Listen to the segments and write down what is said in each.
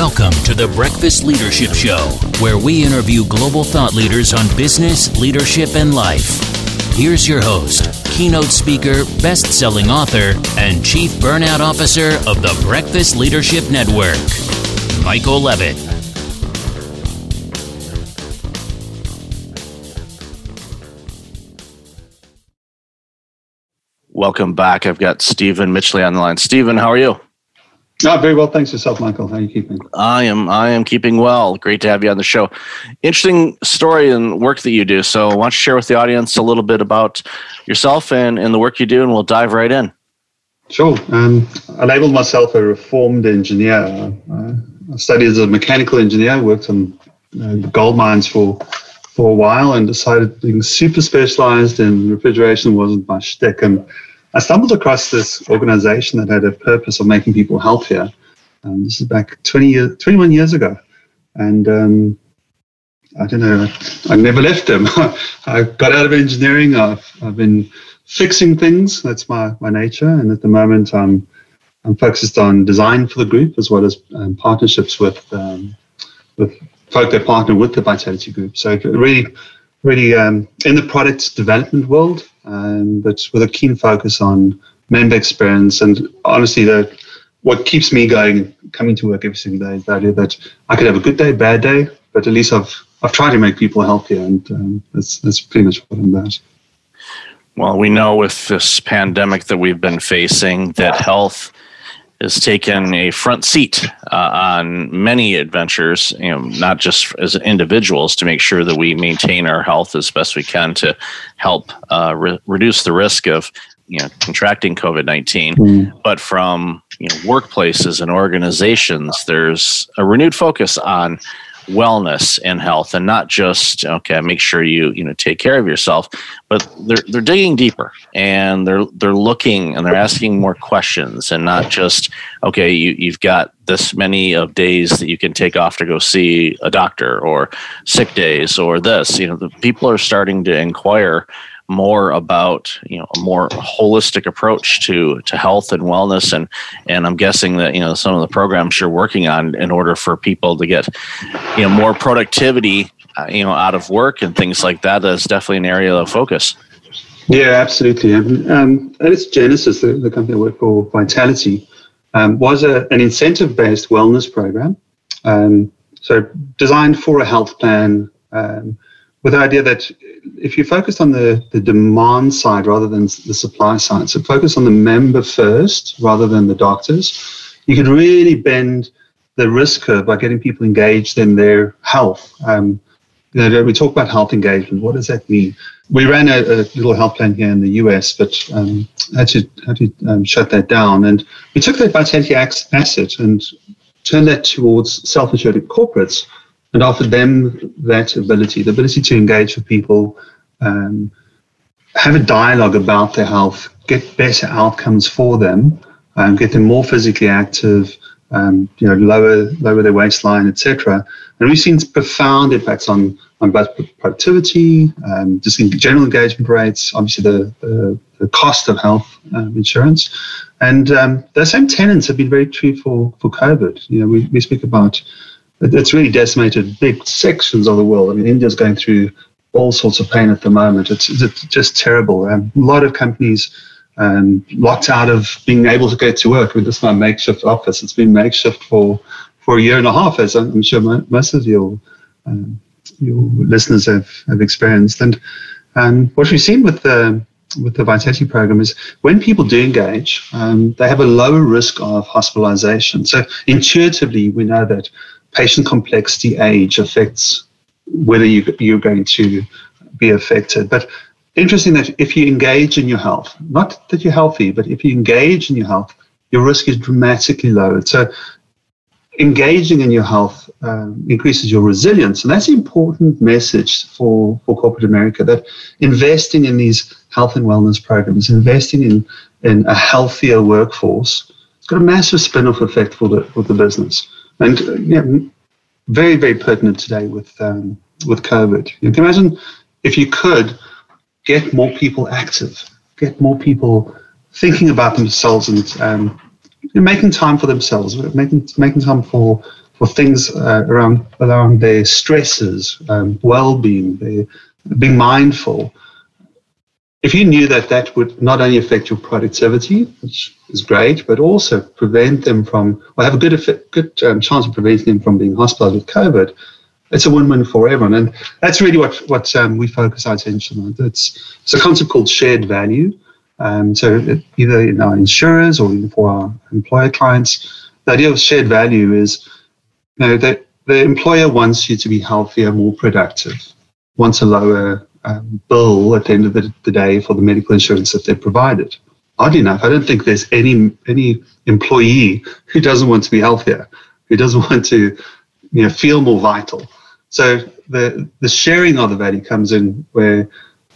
Welcome to the Breakfast Leadership Show, where we interview global thought leaders on business, leadership, and life. Here's your host, keynote speaker, best selling author, and chief burnout officer of the Breakfast Leadership Network, Michael Levitt. Welcome back. I've got Stephen Mitchley on the line. Stephen, how are you? Oh, very well. Thanks yourself, Michael. How are you keeping? I am. I am keeping well. Great to have you on the show. Interesting story and work that you do. So, why don't you share with the audience a little bit about yourself and, and the work you do, and we'll dive right in. Sure. Um, I labeled myself a reformed engineer. Uh, I studied as a mechanical engineer, worked on uh, gold mines for for a while, and decided being super specialized in refrigeration wasn't my shtick. And I stumbled across this organization that had a purpose of making people healthier. Um, this is back 20 years, 21 years ago. And um, I don't know, I never left them. I got out of engineering. I've, I've been fixing things. That's my, my nature. And at the moment, I'm, I'm focused on design for the group as well as um, partnerships with, um, with folk that partner with the Vitality Group. So really, really um, in the product development world, um, but with a keen focus on member experience. And honestly, what keeps me going, coming to work every single day, is the idea that I could have a good day, bad day, but at least I've I've tried to make people healthier, and um, that's that's pretty much what I'm about. Well, we know with this pandemic that we've been facing that health has taken a front seat uh, on many adventures, you know, not just as individuals to make sure that we maintain our health as best we can to help uh, re- reduce the risk of, you know, contracting COVID 19, mm. but from, you know, workplaces and organizations, there's a renewed focus on wellness and health and not just okay make sure you you know take care of yourself but they're they're digging deeper and they're they're looking and they're asking more questions and not just okay you you've got this many of days that you can take off to go see a doctor or sick days or this you know the people are starting to inquire more about you know a more holistic approach to to health and wellness and and I'm guessing that you know some of the programs you're working on in order for people to get you know more productivity uh, you know out of work and things like that is definitely an area of focus. Yeah, absolutely. Um, at its genesis, the, the company I work for, Vitality, um, was a, an incentive-based wellness program. Um, so designed for a health plan, um, with the idea that if you focus on the, the demand side rather than the supply side, so focus on the member first rather than the doctors, you could really bend the risk curve by getting people engaged in their health. Um, you know, we talk about health engagement. What does that mean? We ran a, a little health plan here in the US, but um, had to, had to um, shut that down. And we took that Vitality asset and turned that towards self-insured corporates and offer them that ability, the ability to engage with people, um, have a dialogue about their health, get better outcomes for them, um, get them more physically active, um, you know, lower lower their waistline, etc. And we've seen profound impacts on on both productivity, um, just general engagement rates, obviously the, the, the cost of health um, insurance, and um, those same tenants have been very true for for COVID. You know, we, we speak about it's really decimated big sections of the world. I mean, India's going through all sorts of pain at the moment. It's, it's just terrible. Um, a lot of companies um, locked out of being able to go to work with this my makeshift office. It's been makeshift for, for a year and a half, as I'm sure most of your um, your listeners have, have experienced. And um, what we've seen with the with the Vitality program is when people do engage, um, they have a lower risk of hospitalization. So intuitively, we know that patient complexity age affects whether you, you're going to be affected. But interesting that if you engage in your health, not that you're healthy, but if you engage in your health, your risk is dramatically lowered. So engaging in your health um, increases your resilience. And that's an important message for, for corporate America that investing in these health and wellness programs, investing in, in a healthier workforce, it's got a massive spin-off effect for the, for the business. And uh, yeah, very, very pertinent today with um, with COVID. You can imagine if you could get more people active, get more people thinking about themselves and um, making time for themselves, making making time for for things uh, around around their stresses, um, well-being, being mindful. If you knew that that would not only affect your productivity, which is great, but also prevent them from, or have a good effect, good um, chance of preventing them from being hospitalized with COVID, it's a win-win for everyone. And that's really what what um, we focus our attention on. It's it's a concept called shared value. Um, so either in our insurers or for our employer clients, the idea of shared value is you know, that the employer wants you to be healthier, more productive, wants a lower um, bill at the end of the, the, day for the medical insurance that they're provided. Oddly enough, I don't think there's any any employee who doesn't want to be healthier, who doesn't want to you know feel more vital. So the the sharing of the value comes in where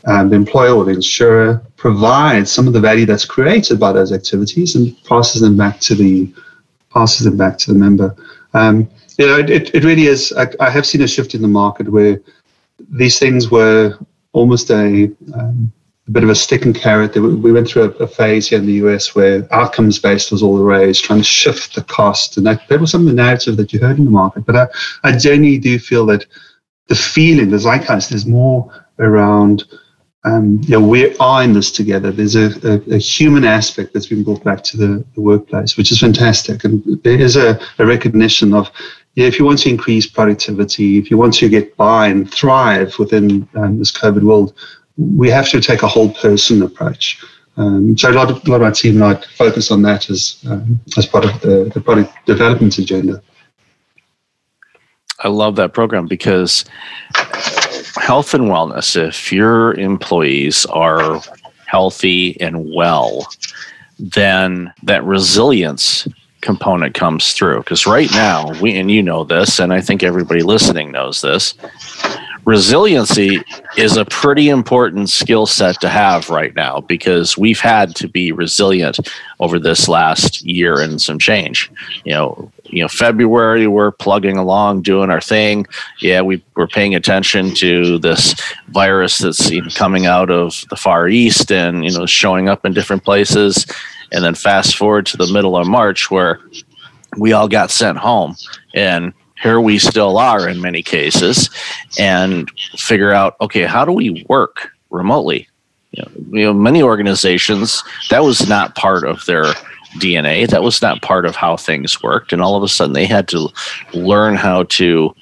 um, the employer or the insurer provides some of the value that's created by those activities and passes them back to the passes them back to the member. Um, you know, it, it really is. I, I, have seen a shift in the market where these things were almost a, um, a bit of a stick and carrot. We went through a, phase here in the US where outcomes based was all the rage, trying to shift the cost. And that, that was some of the narrative that you heard in the market. But I, I genuinely do feel that the feeling, the zeitgeist, is more around um, you know, we are in this together. There's a, a, a, human aspect that's been brought back to the, the workplace, which is fantastic. And there is a, a recognition of if you want to increase productivity, if you want to get by and thrive within um, this COVID world, we have to take a whole person approach. Um, so a lot, of, a lot of our team and I focus on that as um, as part of the, the product development agenda. I love that program because health and wellness, if your employees are healthy and well, then that resilience component comes through. Because right now, we and you know this, and I think everybody listening knows this. Resiliency is a pretty important skill set to have right now because we've had to be resilient over this last year and some change. You know, you know, February we're plugging along, doing our thing. Yeah, we we're paying attention to this virus that's coming out of the Far East and you know showing up in different places and then fast forward to the middle of March where we all got sent home. And here we still are in many cases and figure out okay how do we work remotely? You know, you know many organizations that was not part of their dna that was not part of how things worked. And all of a sudden they had to learn how to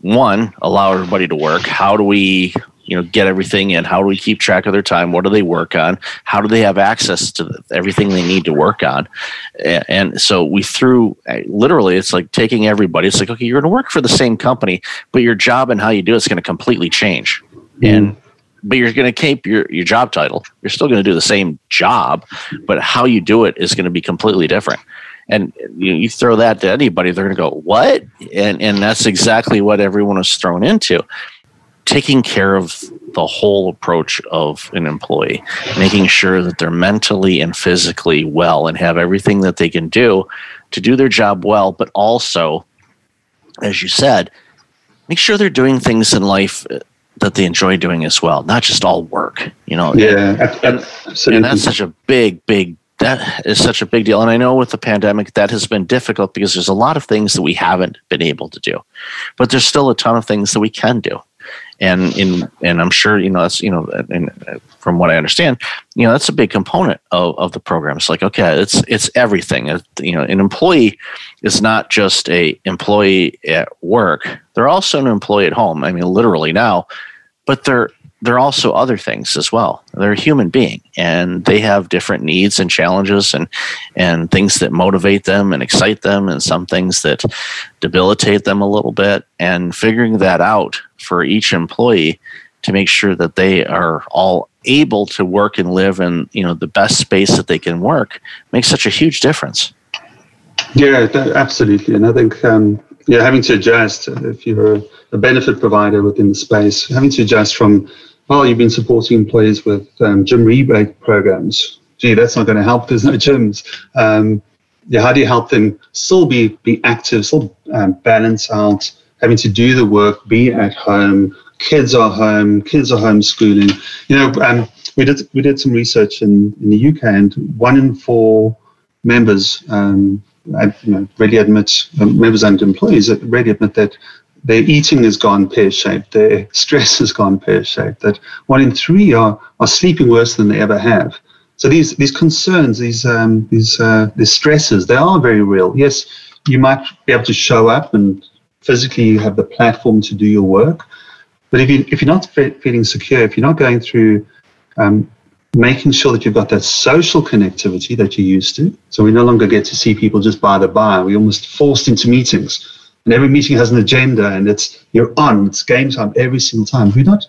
one allow everybody to work. How do we you know get everything in. How do we keep track of their time? What do they work on? How do they have access to everything they need to work on? And so we threw literally it's like taking everybody. It's like okay you're going to work for the same company but your job and how you do it's going to completely change. Mm-hmm. and but you're going to keep your, your job title. You're still going to do the same job but how you do it is going to be completely different. And you, you throw that to anybody they're going to go what? And and that's exactly what everyone was thrown into taking care of the whole approach of an employee, making sure that they're mentally and physically well and have everything that they can do to do their job well, but also, as you said, make sure they're doing things in life uh, that they enjoy doing as well, not just all work. You know, yeah, and, and that's such a big, big. That is such a big deal. And I know with the pandemic, that has been difficult because there's a lot of things that we haven't been able to do, but there's still a ton of things that we can do and in and I'm sure you know that's you know and uh, from what I understand, you know that's a big component of, of the program. It's like okay, it's it's everything. You know, an employee is not just a employee at work; they're also an employee at home. I mean, literally now, but they're they're also other things as well. They're a human being and they have different needs and challenges and and things that motivate them and excite them and some things that debilitate them a little bit and figuring that out for each employee to make sure that they are all able to work and live in, you know, the best space that they can work makes such a huge difference. Yeah, absolutely. And I think um, yeah, having to adjust if you're a benefit provider within the space, having to adjust from well, you've been supporting employees with um, gym rebate programs. Gee, that's not going to help. There's no gyms. Um, yeah, how do you help them still be be active, still um, balance out, having to do the work, be at home. Kids are home. Kids are homeschooling. You know, um, we did we did some research in, in the UK, and one in four members um, you know, really admit, um, members and employees really admit that their eating has gone pear shaped, their stress has gone pear shaped, that one in three are, are sleeping worse than they ever have. So these, these concerns, these, um, these, uh, these stresses, they are very real. Yes, you might be able to show up and physically you have the platform to do your work. But if, you, if you're not feeling secure, if you're not going through um, making sure that you've got that social connectivity that you're used to. So we no longer get to see people just by the by. We're almost forced into meetings. And every meeting has an agenda and it's you're on, it's game time every single time. If we're not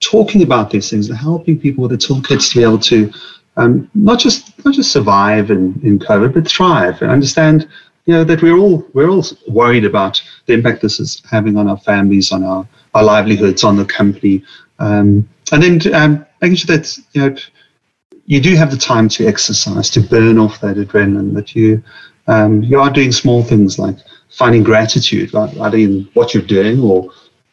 talking about these things and helping people with the toolkits to be able to um, not just not just survive in, in COVID, but thrive and understand you know that we're all we're all worried about the impact this is having on our families, on our, our livelihoods, on the company. Um, and then um, making sure that you know you do have the time to exercise, to burn off that adrenaline, that you um, you are doing small things like finding gratitude, either in what you're doing or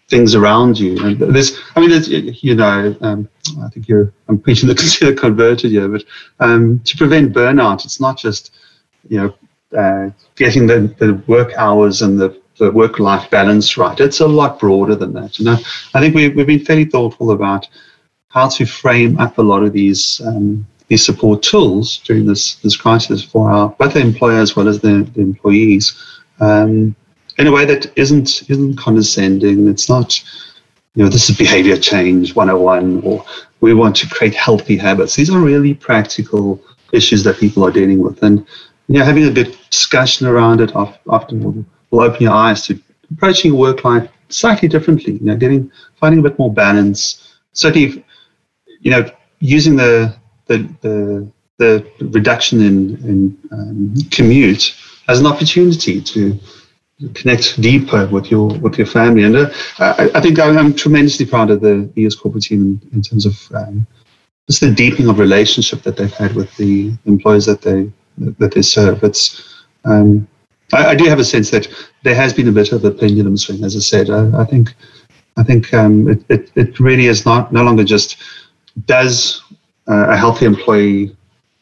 things around you. And there's, I mean, you know, um, I think you're, I'm preaching the consider converted here, but um, to prevent burnout, it's not just, you know, uh, getting the, the work hours and the, the work-life balance right. It's a lot broader than that. And I, I think we, we've been fairly thoughtful about how to frame up a lot of these um, these support tools during this this crisis for our both the employer as well as the, the employees um, in a way that isn't isn't condescending. It's not you know this is behavior change 101 or we want to create healthy habits. These are really practical issues that people are dealing with, and you know having a good discussion around it often will, will open your eyes to approaching work life slightly differently. You know, getting finding a bit more balance. Certainly, you know, using the the the, the reduction in, in um, commute as an opportunity to connect deeper with your with your family. And uh, I, I, think I'm, tremendously proud of the US corporate team in, in terms of um, just the deepening of relationship that they've had with the employees that they that they serve. It's um, I, I, do have a sense that there has been a bit of a pendulum swing, as I said. I, I think I think um, it, it, it really is not no longer just does uh, a healthy employee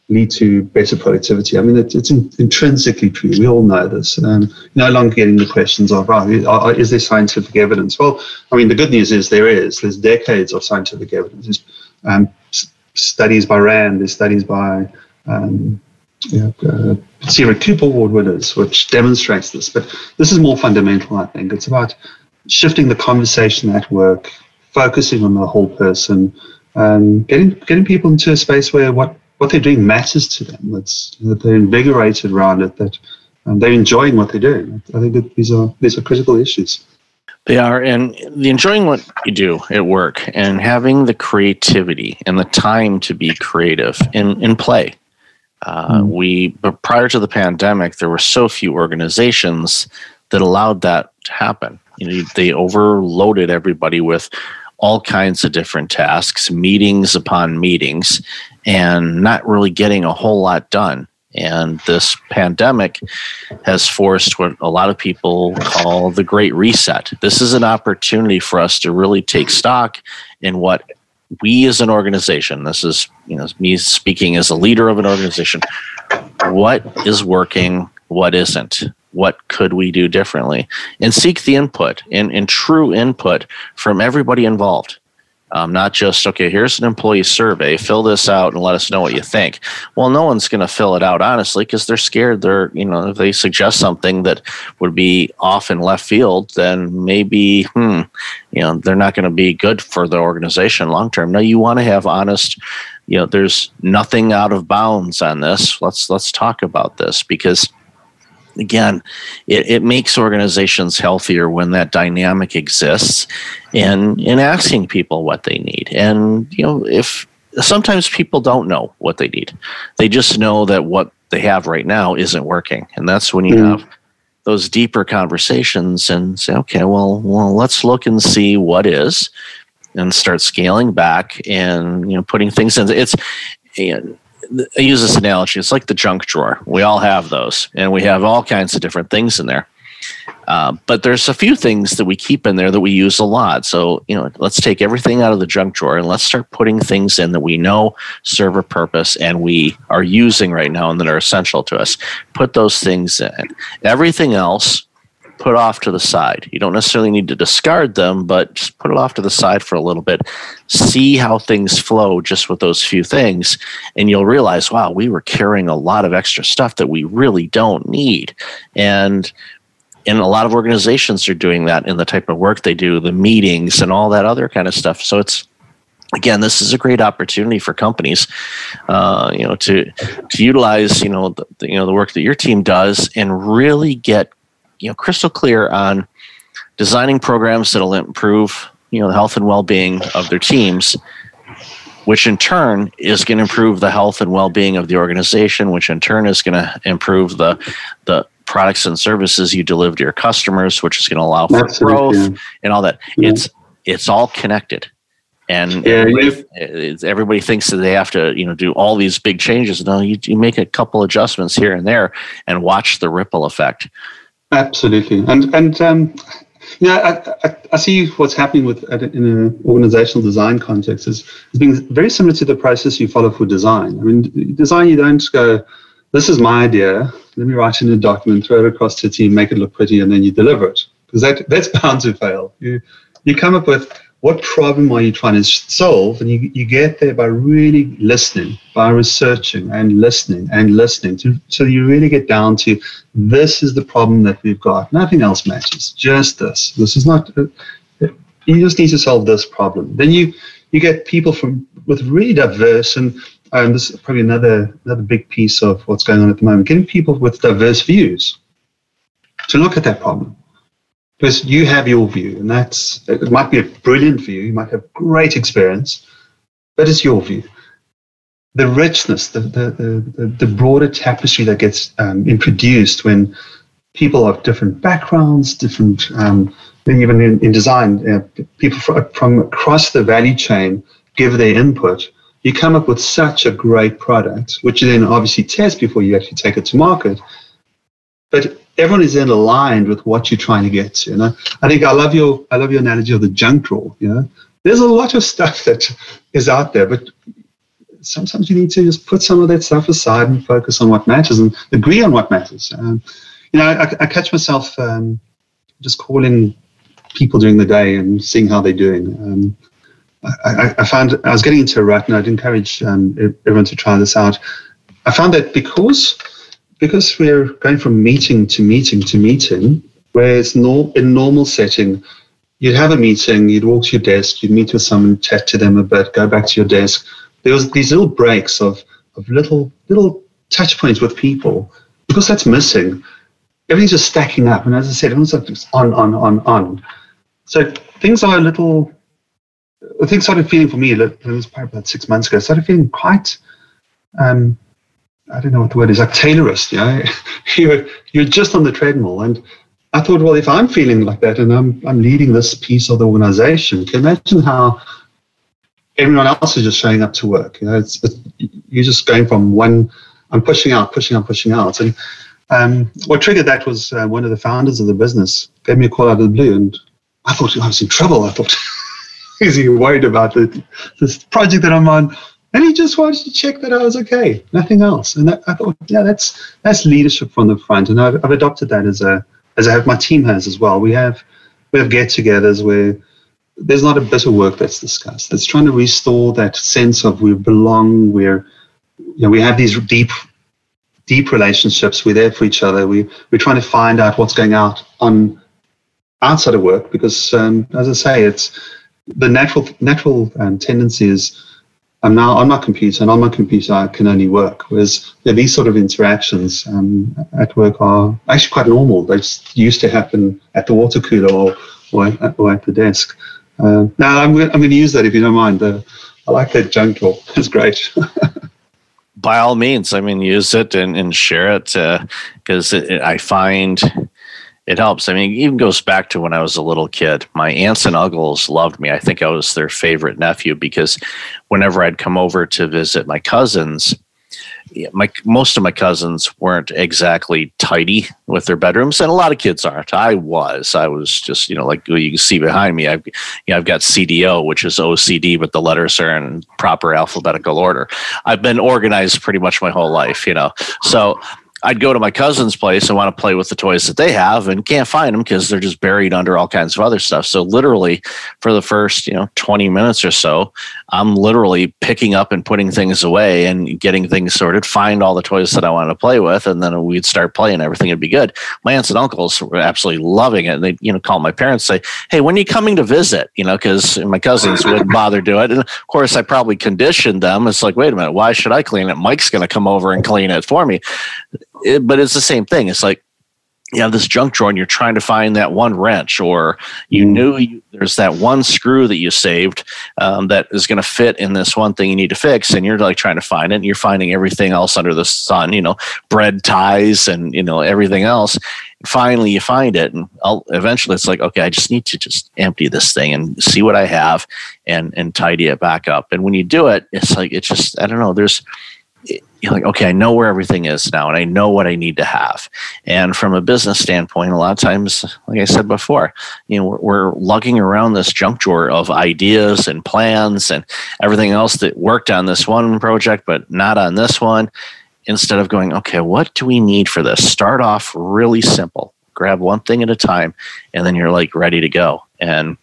lead to better productivity. I mean, it, it's in, intrinsically true. We all know this. Um, no longer getting the questions of, oh, is there scientific evidence? Well, I mean, the good news is there is. There's decades of scientific evidence. Um, studies by RAND, there's studies by um, you uh, C. Everett Koop Award winners, which demonstrates this. But this is more fundamental, I think. It's about shifting the conversation at work, focusing on the whole person, um, getting getting people into a space where what, what they're doing matters to them. That's that they're invigorated around it. That and they're enjoying what they're doing. I think that these are these are critical issues. They are, and the enjoying what you do at work and having the creativity and the time to be creative in in play. Uh, mm. We, but prior to the pandemic, there were so few organizations that allowed that to happen. You know, they overloaded everybody with all kinds of different tasks, meetings upon meetings, and not really getting a whole lot done. And this pandemic has forced what a lot of people call the Great Reset. This is an opportunity for us to really take stock in what we as an organization, this is you know me speaking as a leader of an organization, what is working, what isn't, what could we do differently and seek the input and, and true input from everybody involved um, not just okay here's an employee survey. Fill this out and let us know what you think. Well no one's going to fill it out honestly because they're scared. They're you know if they suggest something that would be off in left field then maybe hmm you know they're not going to be good for the organization long term. No you want to have honest you know there's nothing out of bounds on this. Let's let's talk about this because again, it, it makes organizations healthier when that dynamic exists and in asking people what they need. And, you know, if sometimes people don't know what they need, they just know that what they have right now isn't working. And that's when you mm. have those deeper conversations and say, okay, well, well, let's look and see what is and start scaling back and, you know, putting things in. It's, and I use this analogy. It's like the junk drawer. We all have those, and we have all kinds of different things in there. Uh, but there's a few things that we keep in there that we use a lot. So, you know, let's take everything out of the junk drawer and let's start putting things in that we know serve a purpose and we are using right now and that are essential to us. Put those things in. Everything else, put off to the side. You don't necessarily need to discard them, but just put it off to the side for a little bit. See how things flow just with those few things. And you'll realize, wow, we were carrying a lot of extra stuff that we really don't need. And and a lot of organizations are doing that in the type of work they do, the meetings and all that other kind of stuff. So it's again, this is a great opportunity for companies, uh, you know, to to utilize you know the, you know the work that your team does and really get you know crystal clear on designing programs that'll improve you know the health and well-being of their teams which in turn is going to improve the health and well-being of the organization which in turn is going to improve the the products and services you deliver to your customers which is going to allow for Absolutely. growth and all that yeah. it's it's all connected and yeah, everybody, everybody, thinks that they have to you know do all these big changes no you, you make a couple adjustments here and there and watch the ripple effect Absolutely, and and um, yeah, I, I, I, see what's happening with in an organizational design context is, is being very similar to the process you follow for design. I mean, design you don't go, this is my idea. Let me write in a document, throw it across to a team, make it look pretty, and then you deliver it because that that's bound to fail. You you come up with what problem are you trying to solve? And you, you get there by really listening, by researching and listening and listening to, so you really get down to this is the problem that we've got. Nothing else matters, just this. This is not, uh, you just need to solve this problem. Then you, you get people from with really diverse and um, this is probably another another big piece of what's going on at the moment. Getting people with diverse views to look at that problem because you have your view, and that's it might be a brilliant view, you might have great experience, but it's your view. The richness, the the the, the broader tapestry that gets um, introduced when people of different backgrounds, different um, even in, in design, people from, from across the value chain give their input. You come up with such a great product, which you then obviously test before you actually take it to market. But everyone is then aligned with what you're trying to get to. You know, I think I love your I love your analogy of the junk drawer. You know, there's a lot of stuff that is out there, but sometimes you need to just put some of that stuff aside and focus on what matters and agree on what matters. Um, you know, I, I catch myself um, just calling people during the day and seeing how they're doing. Um, I, I, found I was getting into a rut, and I'd encourage um, everyone to try this out. I found that because because we're going from meeting to meeting to meeting, whereas no, in normal setting, you'd have a meeting, you'd walk to your desk, you'd meet with someone, chat to them a bit, go back to your desk. There was these little breaks of, of little little touch points with people because that's missing. Everything's just stacking up, and as I said, everyone's on, on, on, on. So things are a little. Things started feeling for me. It was probably about six months ago. Started feeling quite um, I don't know what the word is, like Taylorist. Yeah, you're you're just on the treadmill, and I thought, well, if I'm feeling like that, and I'm I'm leading this piece of the organization, can you imagine how everyone else is just showing up to work? You know, it's, it's you're just going from one. I'm pushing out, pushing out, pushing out, and um, what triggered that was uh, one of the founders of the business gave me a call out of the blue, and I thought I was in trouble. I thought, is he worried about the, this project that I'm on? And he just wanted to check that I was okay, nothing else. And that, I thought, yeah, that's that's leadership from the front, and I've, I've adopted that as a as I have my team has as well. We have we have get-togethers where there's not a bit of work that's discussed. It's trying to restore that sense of we belong. We're you know we have these deep deep relationships. We're there for each other. We we're trying to find out what's going out on outside of work because, um, as I say, it's the natural natural um, tendency is I'm now on my computer, and on my computer I can only work. Whereas these sort of interactions um, at work are actually quite normal. They used to happen at the water cooler or, or, at, or at the desk. Uh, now I'm, I'm going to use that if you don't mind. Uh, I like that junk drawer. It's great. By all means, I mean use it and, and share it because uh, I find it helps. I mean, it even goes back to when I was a little kid. My aunts and uncles loved me. I think I was their favorite nephew because whenever I'd come over to visit my cousins, my most of my cousins weren't exactly tidy with their bedrooms, and a lot of kids aren't. I was. I was just you know like you can see behind me. I've you know, I've got CDO, which is OCD, but the letters are in proper alphabetical order. I've been organized pretty much my whole life, you know. So I'd go to my cousin's place and want to play with the toys that they have and can't find them because they're just buried under all kinds of other stuff. So literally for the first, you know, 20 minutes or so, I'm literally picking up and putting things away and getting things sorted, find all the toys that I want to play with, and then we'd start playing. Everything would be good. My aunts and uncles were absolutely loving it. And they, you know, call my parents, say, Hey, when are you coming to visit? You know, because my cousins wouldn't bother do it. And of course I probably conditioned them. It's like, wait a minute, why should I clean it? Mike's going to come over and clean it for me it, but it's the same thing. It's like you have this junk drawer and you're trying to find that one wrench, or you mm. knew you, there's that one screw that you saved um, that is going to fit in this one thing you need to fix, and you're like trying to find it, and you're finding everything else under the sun, you know, bread ties and you know everything else. Finally, you find it, and I'll, eventually it's like, okay, I just need to just empty this thing and see what I have, and and tidy it back up. And when you do it, it's like it's just I don't know. There's you're like, okay, I know where everything is now and I know what I need to have. And from a business standpoint, a lot of times, like I said before, you know, we're, we're lugging around this junk drawer of ideas and plans and everything else that worked on this one project, but not on this one. Instead of going, okay, what do we need for this? Start off really simple, grab one thing at a time, and then you're like ready to go. And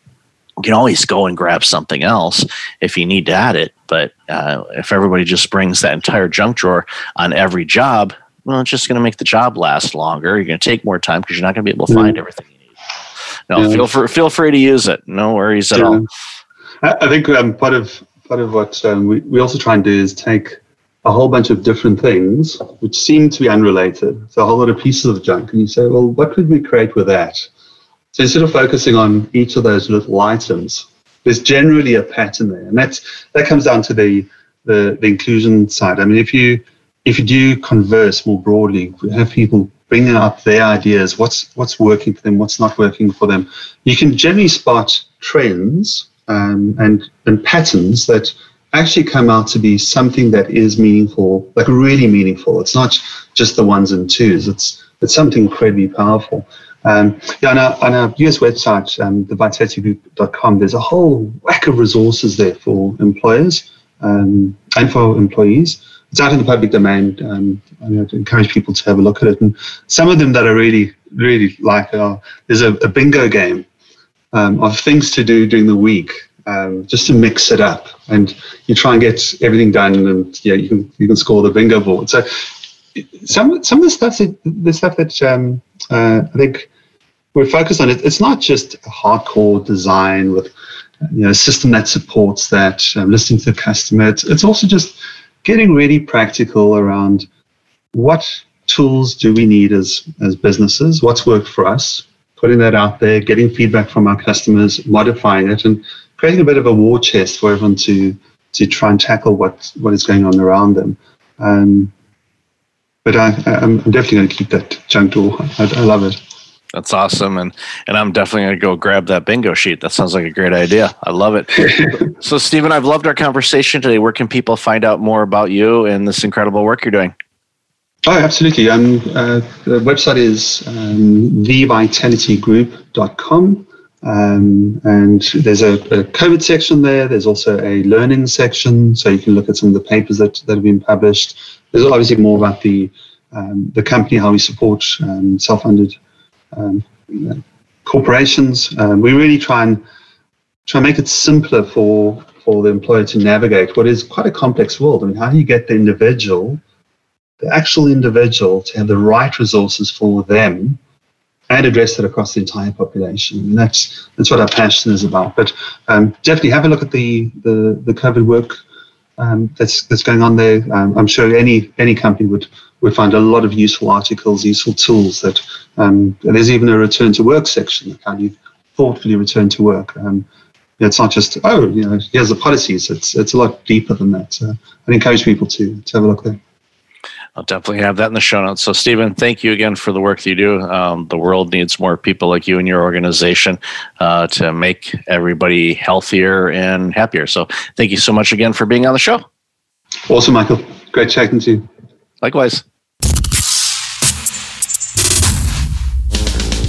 you can always go and grab something else if you need to add it. But uh, if everybody just brings that entire junk drawer on every job, well, it's just going to make the job last longer. You're going to take more time because you're not going to be able to find everything you need. No, yeah. feel free, feel free to use it. No worries at yeah. all. I think um, part of part of what um, we, we also try and do is take a whole bunch of different things which seem to be unrelated. So a whole lot of pieces of junk, and you say, well, what could we create with that? So instead of focusing on each of those little items, there's generally a pattern there, and that's that comes down to the, the the, inclusion side. I mean, if you if you do converse more broadly, have people bring up their ideas, what's what's working for them, what's not working for them, you can generally spot trends um, and and patterns that actually come out to be something that is meaningful, like really meaningful. It's not just the ones and twos. It's it's something incredibly powerful. Um, yeah, on our, on our US website, um, thevitalitygroup.com, there's a whole whack of resources there for employers um, and for employees. It's out in the public domain. Um, I encourage people to have a look at it. And some of them that I really, really like are there's a, a bingo game um, of things to do during the week. Um, just to mix it up, and you try and get everything done, and yeah, you can you can score the bingo board. So some some of the stuff that the stuff that um, uh, I think we're focused on it. It's not just hardcore design with you know a system that supports that, um, listening to the customer. It's, it's also just getting really practical around what tools do we need as as businesses, what's worked for us, putting that out there, getting feedback from our customers, modifying it, and creating a bit of a war chest for everyone to to try and tackle what what is going on around them. Um, but I, I'm definitely going to keep that junk drawer. I, I love it. That's awesome, and and I'm definitely gonna go grab that bingo sheet. That sounds like a great idea. I love it. so, Stephen, I've loved our conversation today. Where can people find out more about you and this incredible work you're doing? Oh, absolutely. Um, uh, the website is um, thevitalitygroup.com. Um, and there's a, a, COVID section there. There's also a learning section, so you can look at some of the papers that, that have been published. There's obviously more about the um, the company, how we support um, self-funded um, corporations. Um, we really try and try and make it simpler for for the employer to navigate what is quite a complex world. I mean, how do you get the individual, the actual individual, to have the right resources for them and address it across the entire population? And that's that's what our passion is about. But um, definitely have a look at the the, the COVID work um, that's that's going on there. Um, I'm sure any any company would would find a lot of useful articles, useful tools. That um, there's even a return to work section. How do you thoughtfully return to work? Um, it's not just oh, you know, here's the policies. It's it's a lot deeper than that. Uh, I'd encourage people to to have a look there. I'll definitely have that in the show notes. So, Stephen, thank you again for the work that you do. Um, the world needs more people like you and your organization uh, to make everybody healthier and happier. So, thank you so much again for being on the show. Awesome, Michael. Great chatting to you. Likewise.